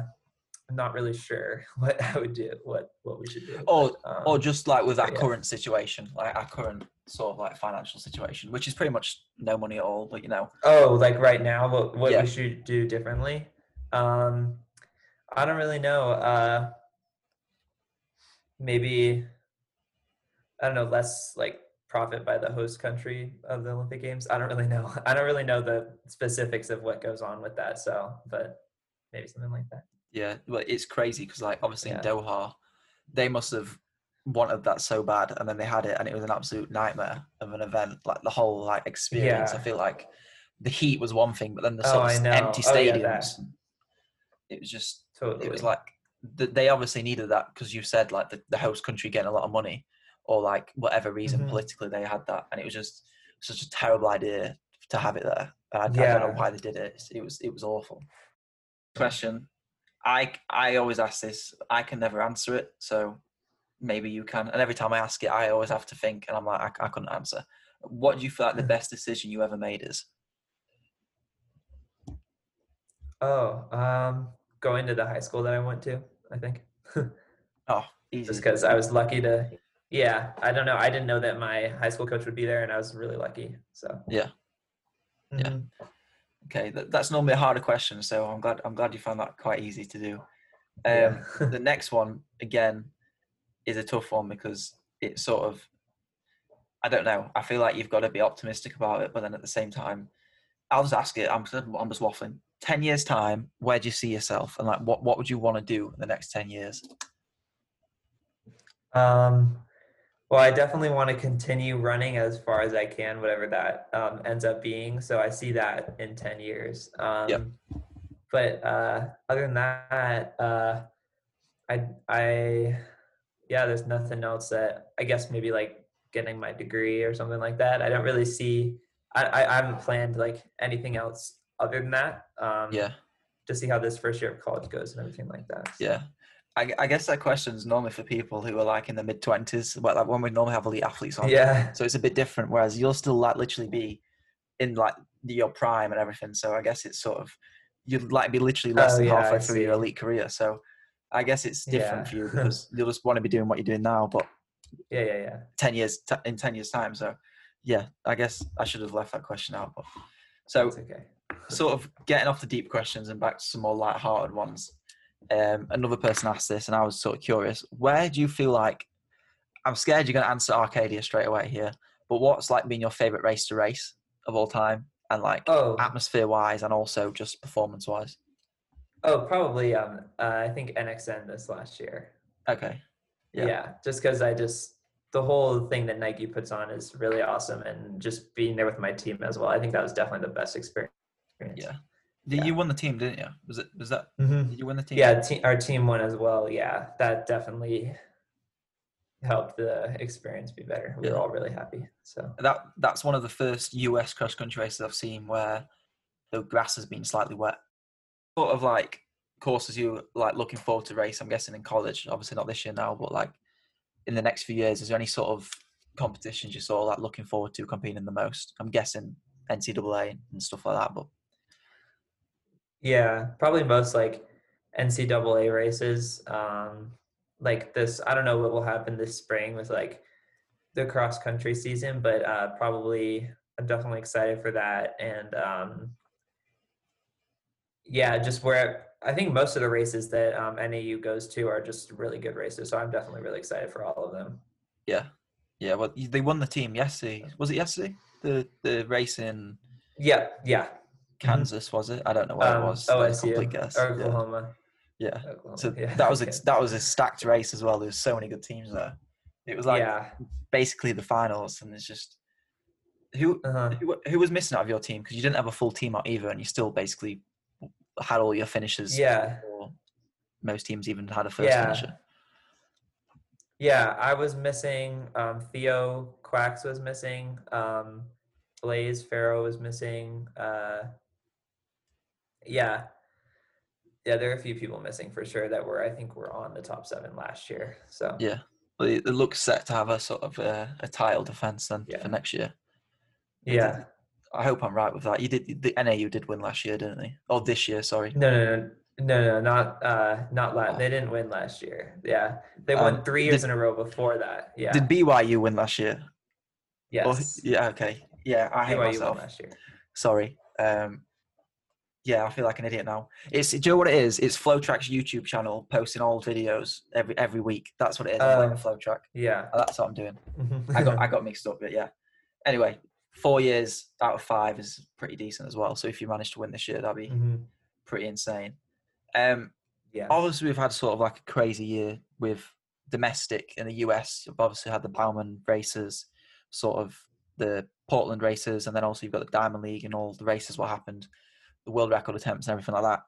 I'm not really sure what I would do, what what we should do. Or but, um, or just like with our yeah. current situation, like our current sort of like financial situation, which is pretty much no money at all. But you know. Oh, like right now, what what yeah. we should do differently? Um, I don't really know. Uh, maybe I don't know, less like profit by the host country of the Olympic Games. I don't really know. I don't really know the specifics of what goes on with that. So, but maybe something like that. Yeah, well, it's crazy because like obviously yeah. in Doha, they must have wanted that so bad, and then they had it, and it was an absolute nightmare of an event. Like the whole like experience. Yeah. I feel like the heat was one thing, but then the sort oh, of empty stadiums. Oh, yeah, it was just. Totally. It was like they obviously needed that because you said like the, the host country getting a lot of money or like whatever reason mm-hmm. politically they had that, and it was just such a terrible idea to have it there. I, yeah. I don't know why they did it. It was it was awful. Question. I I always ask this. I can never answer it, so maybe you can. And every time I ask it, I always have to think, and I'm like, I, I couldn't answer. What do you feel like the mm. best decision you ever made is? Oh, um, going to the high school that I went to. I think. oh, easy. Just because I was lucky to yeah, I don't know. I didn't know that my high school coach would be there, and I was really lucky. So yeah, mm-hmm. yeah. Okay, that, that's normally a harder question, so I'm glad I'm glad you found that quite easy to do. Um, yeah. the next one again is a tough one because it's sort of I don't know. I feel like you've got to be optimistic about it, but then at the same time, I'll just ask it. I'm I'm just waffling. ten years time, where do you see yourself, and like what what would you want to do in the next ten years? Um, well, I definitely want to continue running as far as I can, whatever that um, ends up being. So I see that in ten years. Um, yep. But uh, other than that, uh, I I yeah, there's nothing else that I guess maybe like getting my degree or something like that. I don't really see. I I, I haven't planned like anything else other than that. Um, yeah. To see how this first year of college goes and everything like that. So. Yeah. I, I, guess that question is normally for people who are like in the mid twenties, well, like when we normally have elite athletes on. Yeah. So it's a bit different. Whereas you'll still like literally be in like your prime and everything. So I guess it's sort of you'd like be literally less oh, than yeah, halfway through your elite career. So I guess it's different yeah. for you because you'll just want to be doing what you're doing now. But yeah, yeah, yeah. Ten years t- in ten years time. So yeah, I guess I should have left that question out. But so okay. sort of getting off the deep questions and back to some more light-hearted ones. Um, another person asked this, and I was sort of curious. Where do you feel like? I'm scared you're going to answer Arcadia straight away here. But what's like been your favorite race to race of all time, and like oh. atmosphere wise, and also just performance wise? Oh, probably. Um, uh, I think NXN this last year. Okay. Yeah. yeah just because I just the whole thing that Nike puts on is really awesome, and just being there with my team as well. I think that was definitely the best experience. Yeah. Yeah. You won the team, didn't you? Was it? Was that? Mm-hmm. Did you win the team? Yeah, te- our team won as well. Yeah, that definitely helped the experience be better. We yeah. were all really happy. So that that's one of the first US cross country races I've seen where the grass has been slightly wet. Sort of like courses you like looking forward to race. I'm guessing in college, obviously not this year now, but like in the next few years, is there any sort of competitions you saw like looking forward to competing the most? I'm guessing NCAA and stuff like that, but yeah, probably most like NCAA races. Um, like this, I don't know what will happen this spring with like the cross country season, but uh, probably I'm definitely excited for that. And um, yeah, just where I think most of the races that um, NAU goes to are just really good races. So I'm definitely really excited for all of them. Yeah, yeah. Well, they won the team yesterday. Was it yesterday? The the race in. Yeah, yeah. Kansas was it? I don't know where um, it was. Oh, I see. Oklahoma. Yeah. yeah. Oklahoma. So yeah. that was a, that was a stacked race as well. There's so many good teams there. It was like yeah. basically the finals, and it's just who, uh-huh. who who was missing out of your team because you didn't have a full team out either, and you still basically had all your finishes. Yeah. Most teams even had a first yeah. finisher. Yeah, I was missing. Um, Theo Quax was missing. Um, Blaise Ferro was missing. Uh, yeah, yeah, there are a few people missing for sure that were I think were on the top seven last year. So yeah, well, it looks set to have a sort of a, a title defense then yeah. for next year. Yeah, I hope I'm right with that. You did the NAU did win last year, didn't they? Oh, this year, sorry. No, no, no. No, no, not uh, not last. Oh. They didn't win last year. Yeah, they won um, three years did, in a row before that. Yeah. Did BYU win last year? Yes. Or, yeah. Okay. Yeah, I hate BYU myself. last year. Sorry. Um, yeah, I feel like an idiot now. It's do you know what it is? It's FloTrack's YouTube channel posting old videos every every week. That's what it is. Uh, FloTrack. Yeah, oh, that's what I'm doing. I got I got mixed up, but yeah. Anyway, four years out of five is pretty decent as well. So if you manage to win this year, that'd be mm-hmm. pretty insane. Um, yeah. Obviously, we've had sort of like a crazy year with domestic in the US. We've obviously had the Bowerman races, sort of the Portland races, and then also you've got the Diamond League and all the races. What happened, the world record attempts and everything like that.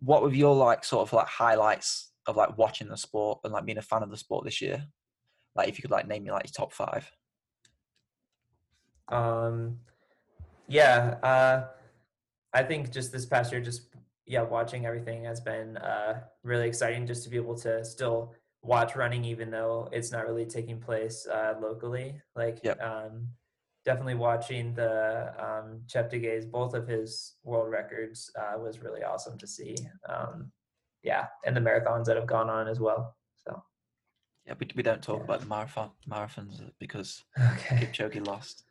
What were your like sort of like highlights of like watching the sport and like being a fan of the sport this year? Like if you could like name me like your top five. Um, yeah, uh, I think just this past year, just yeah, watching everything has been uh, really exciting. Just to be able to still watch running, even though it's not really taking place uh, locally. Like, yep. um, definitely watching the um, Cheptegei's both of his world records uh, was really awesome to see. Um, yeah, and the marathons that have gone on as well. So. Yeah, we, we don't talk yeah. about the marathon marathons because okay. Kipchoge lost.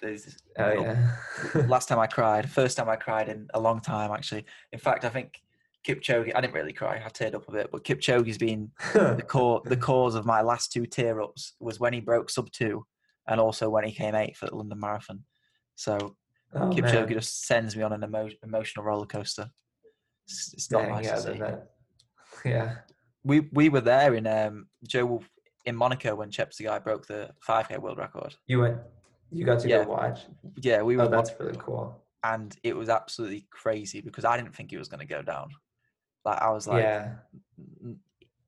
There's, oh yeah. last time I cried, first time I cried in a long time actually. In fact, I think Kipchoge. I didn't really cry. I teared up a bit, but Kipchoge's been the core. The cause of my last two tear ups was when he broke sub two, and also when he came eighth at the London Marathon. So oh, Kipchoge man. just sends me on an emo- emotional roller coaster. It's, it's not Dang, nice yeah, to see. that, yeah. We we were there in um Joe in Monaco when Cheptegei broke the 5k world record. You went. You got to Yeah. go watch. Yeah, we were. Oh, that's really cool. and it was absolutely crazy because I didn't think he was going to go down. Like I was like, yeah.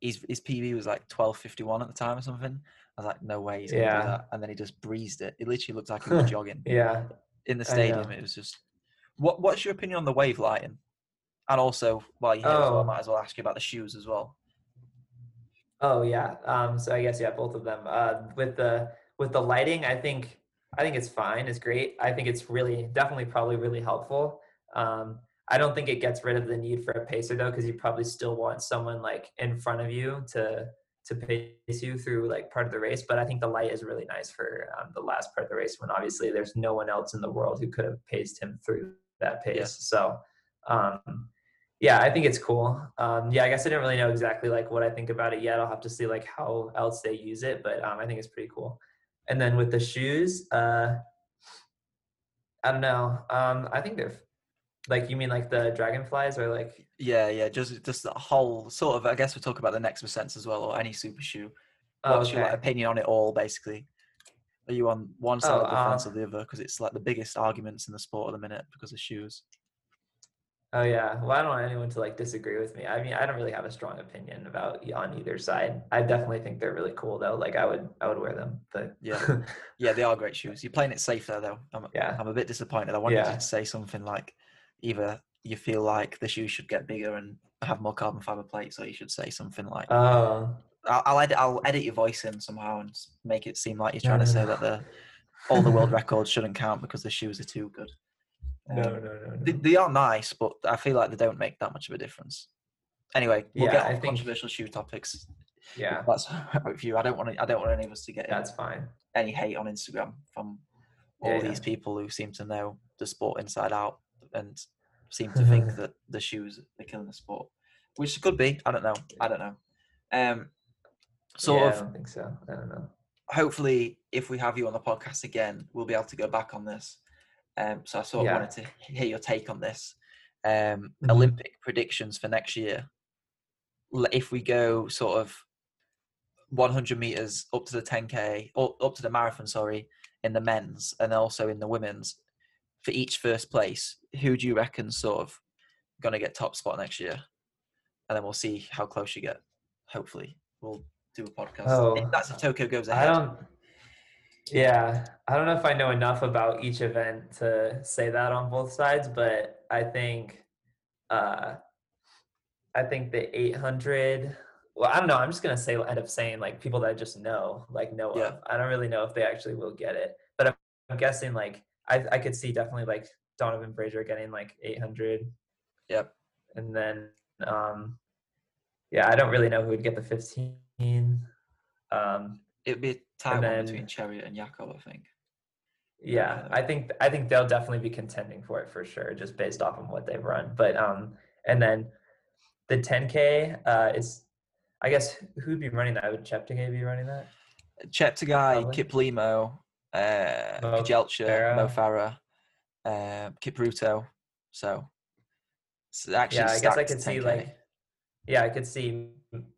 His his PB was like twelve fifty one at the time or something. I was like, no way he's going to Yeah. do that. And then he just breezed it. It literally looked like he was jogging Yeah. in the stadium. It was just. What What's your opinion on the wave lighting? And also, while you're here, as well, I Oh. might as well ask you about the shoes as well. Oh yeah. Um, so I guess yeah, both of them. Uh, with the with the lighting, I think I think it's fine. It's great. I think it's really definitely probably really helpful. Um, I don't think it gets rid of the need for a pacer though, because you probably still want someone like in front of you to to pace you through like part of the race. But I think the light is really nice for um, the last part of the race when obviously there's no one else in the world who could have paced him through that pace. Yeah. So um, yeah, I think it's cool. Um, yeah, I guess I didn't really know exactly like what I think about it yet. I'll have to see like how else they use it, but um, I think it's pretty cool. And then with the shoes, uh, I don't know. Um, I think they're like you mean like the dragonflies or like Yeah, yeah, just just the whole sort of. I guess we'll talk about the next percents as well, or any super shoe. oh, What's your like, okay. opinion on it all, basically? Are you on one side Oh, of the fence or um the other? Because it's like the biggest arguments in the sport at the minute because of shoes. Oh yeah. Well, I don't want anyone to like disagree with me. I mean, I don't really have a strong opinion about on either side. I definitely think they're really cool though. Like I would I would wear them, but Yeah. Yeah, they are great shoes. You're playing it safe there, though. I'm, yeah. I'm a bit disappointed. I wanted you to say something like either you feel like the shoes should get bigger and have more carbon fiber plates, or you should say something like Oh. I'll, I'll edit I'll edit your voice in somehow and make it seem like you're No, trying to no, say no. that the all the world records shouldn't count because the shoes are too good. No, Um, no, no, no. They, they are nice, but I feel like they don't make that much of a difference. Anyway, we'll Yeah, get on think- controversial shoe topics. Yeah, That's with you. I don't want to. I don't want any of us to get that's fine. any hate on Instagram from all Yeah, these yeah. people who seem to know the sport inside out and seem to think that the shoes are killing the sport, which could be. I don't know. I don't know. Um, sort yeah, I don't think so. I don't know. Hopefully, if we have you on the podcast again, we'll be able to go back on this. Um, so I sort of Yeah. wanted to hear your take on this. Um, Mhm. Olympic predictions for next year. If we go sort of 100 meters up to the 10k or up to the marathon, sorry, in the men's and also in the women's, for each first place, who do you reckon sort of going to get top spot next year? And then we'll see how close you get. Hopefully, we'll do a podcast. Oh, if that's if Tokyo goes I don't. Yeah, I don't know if I know enough about each event to say that on both sides, but I think, uh, I think the 800. Well, I don't know. I'm just gonna say end up saying like people that I just know, like know Yeah. of. I don't really know if they actually will get it, but I'm, I'm guessing like I I could see definitely like Donavan Brazier getting like 800, Yep. and then um, yeah, I don't really know who would get the 15. Um, It'd be a tie one between then- Cheruiyot and Jakob, I think. Yeah, Uh, I think I think they'll definitely be contending for it for sure, just based off of what they've run. But um, and then the 10k uh is, I guess who'd be running that? Would Cheptegei be running that? Cheptegei, Probably. Kiplimo, uh, Mo Kejelcha, Mo Farah. Uh, Kipruto. So, actually yeah, I guess I could see 10K. like, yeah, I could see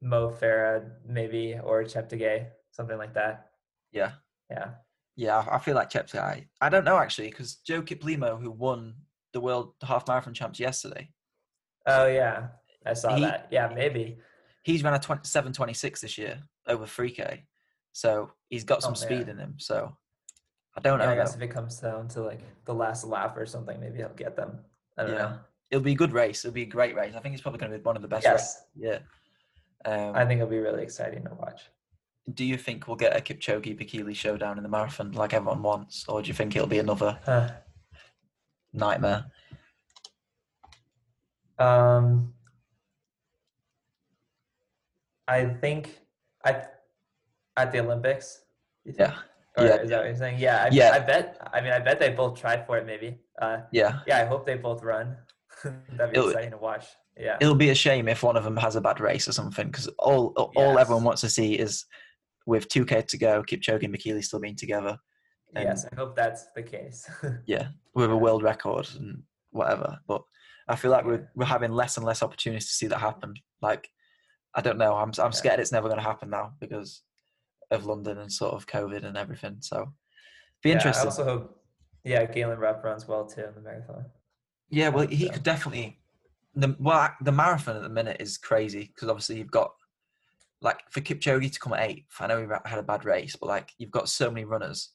Mo Farah maybe or Cheptegei, something like that. yeah, Yeah, yeah. I feel like Cheptegei. I don't know actually because Joe Kiplimo, who won the world half marathon champs yesterday, oh yeah, I saw He- that. Yeah, maybe. he's ran a 20, 726 this year over 3k. So he's got some Oh, speed in him. So I don't know. Yeah, I guess though. if it comes down to like the last lap or something, maybe I'll get them. I don't Yeah. know. It'll be a good race. It'll be a great race. I think it's probably going to be one of the best races. Yes, Yeah. Um, I think it'll be really exciting to watch. do you think we'll get a Kipchoge Bekele showdown in the marathon like everyone wants, or do you think it'll be another Huh. nightmare? Um, I think I at the Olympics. Yeah. think? Yeah, Or yeah, is that what you're saying? Yeah, I, Yeah. I bet. I mean, I bet they both try for it. Maybe. Uh, yeah. yeah, I hope they both run. That'd be It'll- exciting to watch. Yeah. It'll be a shame if one of them has a bad race or something, because all all Yes. everyone wants to see is with 2k to go, Kipchoge and Bekele still being together. and- yes, I hope that's the case. Yeah, with a world record and whatever. But I feel like we're we're having less and less opportunities to see that happen. Like, I don't know. I'm I'm scared it's never going to happen now because of London and sort of COVID and everything. So, be Yeah, interesting. I also hope, yeah, Galen Rupp runs well too in the marathon. Yeah, well, he So- could definitely. The well, the marathon at the minute is crazy because obviously you've got like for Kipchoge to come at eighth. I know he had a bad race, but like you've got so many runners,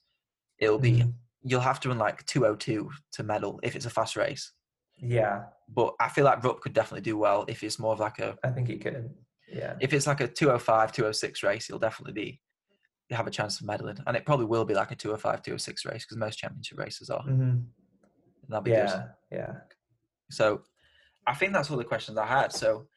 it'll be Mhm. you'll have to run like two oh two to medal if it's a fast race. Yeah, But I feel like Rupp could definitely do well if it's more of like a I think he could. Yeah. if it's like a 205 206 race he'll definitely be have a chance of medaling and it probably will be like a two or five, two 205 206 race because most championship races are hmm that'll be good. Yeah. Yeah. So I think that's all the questions I had. So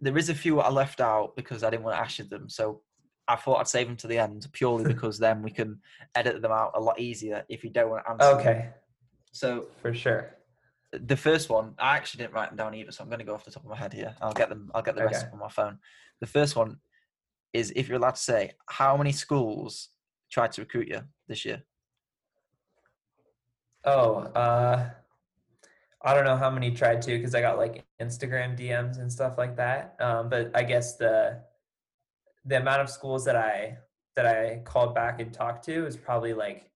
there is a few I left out because I didn't want to ask you them. So I thought I'd save them to the end purely because then we can edit them out a lot easier if you don't want to answer. them. Okay. So For sure. the first one, I actually didn't write them down either, so I'm going to go off the top of my head here. I'll get them. I'll get the rest Okay. on my phone. The first one is if you're allowed to say how many schools tried to recruit you this year. Oh, uh, I don't know how many tried to because I got like Instagram DMs and stuff like that. Um, but I guess the the amount of schools that I that I called back and talked to is probably like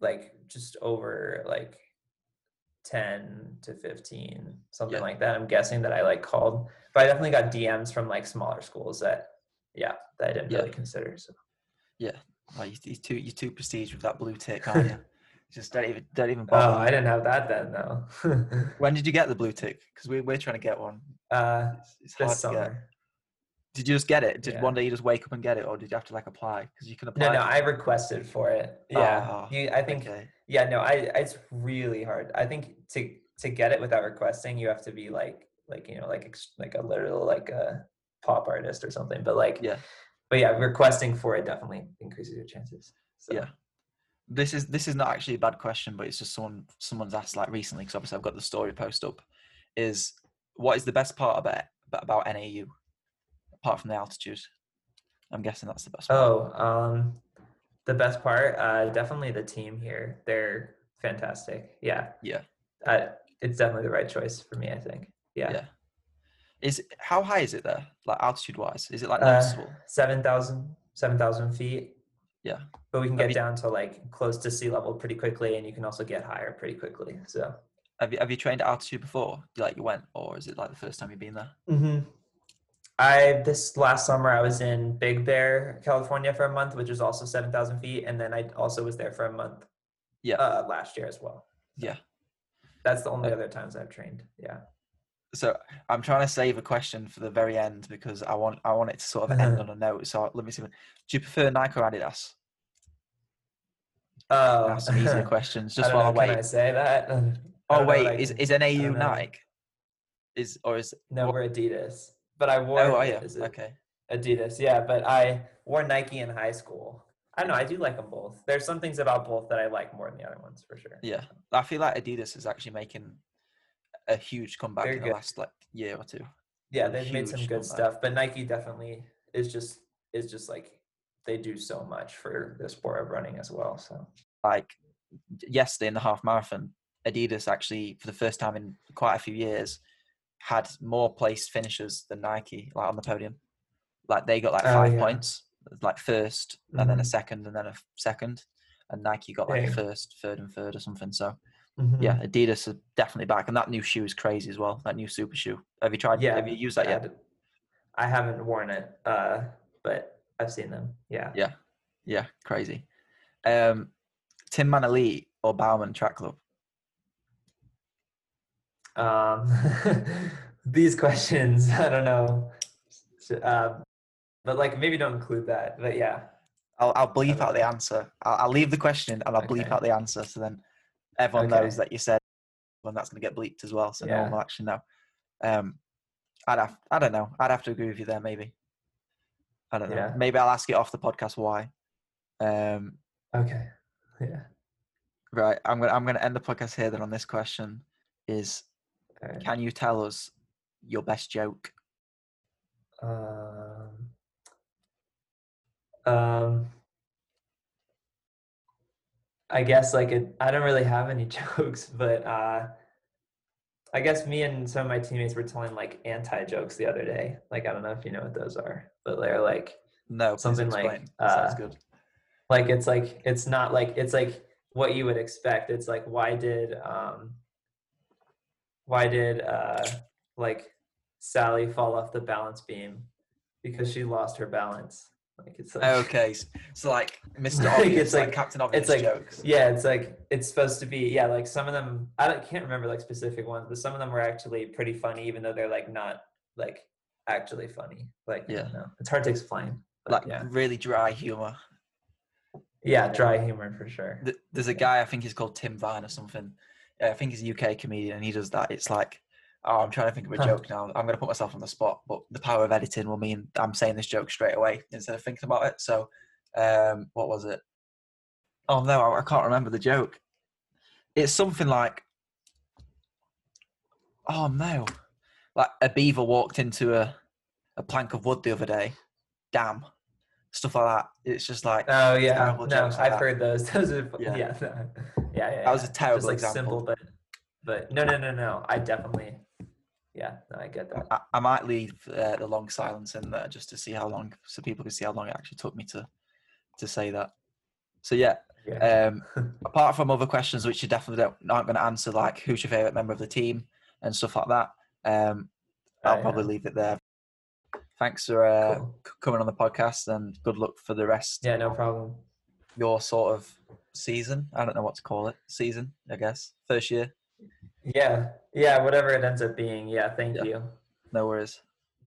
like just over like 10 to 15 something Yeah. like that i'm guessing that i like called but i definitely got dms from like smaller schools that yeah that i didn't Yeah. really consider so you, you're too you're too prestige with that blue tick, aren't you? Just don't even don't even bother. oh i didn't have that then though When did you get the blue tick? Because we we're trying to get one. uh It's, it's hard this to get. summer Did you just get it? Did Yeah. one day you just wake up and get it, or did you have to like apply? Because you can apply. no no i requested for it yeah Ah, you, i think Okay. yeah no i it's really hard i think to to get it without requesting you have to be like like you know like like a literal like a pop artist or something but like Yeah. but yeah requesting for it definitely increases your chances so Yeah. This is this is not actually a bad question, but it's just someone someone's asked like recently because obviously I've got the story post up. Is what is the best part about about NAU apart from the altitude? I'm guessing that's the best. Part. oh um the best part uh definitely the team here they're fantastic yeah Yeah. uh, it's definitely the right choice for me i think yeah, Yeah. Is how high is it there? Like altitude wise, is it like Uh, 7000 7000 feet Yeah. but we can get you- down to like close to sea level pretty quickly and you can also get higher pretty quickly so Have you have you trained altitude before? Like you went, or is it like the first time you've been there? hmm I this last summer I was in Big Bear, California for a month, which is also seven thousand feet, and then I also was there for a month. Yeah. Uh, last year as well. Yeah. That's the only Uh, other times I've trained. Yeah. So I'm trying to save a question for the very end because I want I want it to sort of end on a note. So let me see. Do you prefer Nike or Adidas? Oh, some easier questions. Just don't while I wait. Can I say that? I Oh know wait, is is NAU don't. Nike? Is or is no, what- we're Adidas, but I wore. oh, oh are you? Okay. Adidas, yeah, but I wore Nike in high school. I know. I do like them both. There's some things about both that I like more than the other ones for sure. Yeah, I feel like Adidas is actually making a huge comeback Very in good. the last like year or two. yeah they've made some good comeback. stuff but nike definitely is just is just like they do so much for the sport of running as well so Like yesterday in the half marathon, Adidas actually for the first time in quite a few years had more placed finishers than Nike, like on the podium. Like they got like Oh, five yeah. points, like first, and then a Mhm. second, and then a second, and Nike got like Dang. first, third, and third or something. So Mhm. yeah, Adidas are definitely back, and that new shoe is crazy as well. That new super shoe. Have you tried? yeah Have you used that yet? I haven't worn it uh but i've seen them yeah Yeah, yeah, crazy. Um, Tinman Elite or Bowerman Track Club? Um these questions i don't know um but like maybe don't include that but yeah I'll I'll bleep out the answer. I'll, I'll leave the question and I'll bleep out the answer, so then everyone Okay. knows that you said when that's going to get bleeped as well. So no one will actually know. Um, I'd have I don't know. I'd have to agree with you there. Maybe. I don't know. Yeah. Maybe I'll ask it off the podcast why. Um, okay yeah right. I'm gonna I'm gonna end the podcast here. Then on this question is, right. can you tell us your best joke? Um, um, I guess like it, I don't really have any jokes, but uh, I guess me and some of my teammates were telling like anti jokes the other day. Like I don't know if you know what those are, but they're like no something like uh, sounds good. Like it's like it's not like it's like what you would expect. It's like why did um why did uh like Sally fall off the balance beam because she lost her balance. Like it's like okay, so like Mr. Obvious, it's like, like Captain Obvious it's like, jokes. Yeah, it's like it's supposed to be. Yeah, like some of them I can't remember like specific ones, but some of them were actually pretty funny, even though they're like not like actually funny. Like yeah, no, it's hard to explain. Like yeah. really dry humor. Yeah, dry humor for sure. There's a guy I think he's called Tim Vine or something. I think he's a UK comedian, and he does that. It's like oh, I'm trying to think of a joke now. I'm going to put myself on the spot, but the power of editing will mean I'm saying this joke straight away instead of thinking about it. So, um, what was it? Oh no, I, I can't remember the joke. It's something like, oh no, like a beaver walked into a a plank of wood the other day. Damn, stuff like that. It's just like oh yeah, no, I've heard those. Those are yeah, yeah, yeah. yeah, That was a terrible just like example. simple, but but no, no, no, no. I definitely yeah, no, I get that. I, I might leave uh, the long silence in there just to see how long, so people can see how long it actually took me to to say that. So yeah, yeah. Um, apart from other questions which you definitely don't, aren't going to answer, like who's your favorite member of the team and stuff like that, um, I'll oh, probably leave it there. Thanks for uh, cool. coming on the podcast and good luck for the rest. Yeah, no problem. Your sort of season. I don't know what to call it. Season, I guess. First year. Yeah, yeah, whatever it ends up being. Yeah, thank yeah. you. No worries.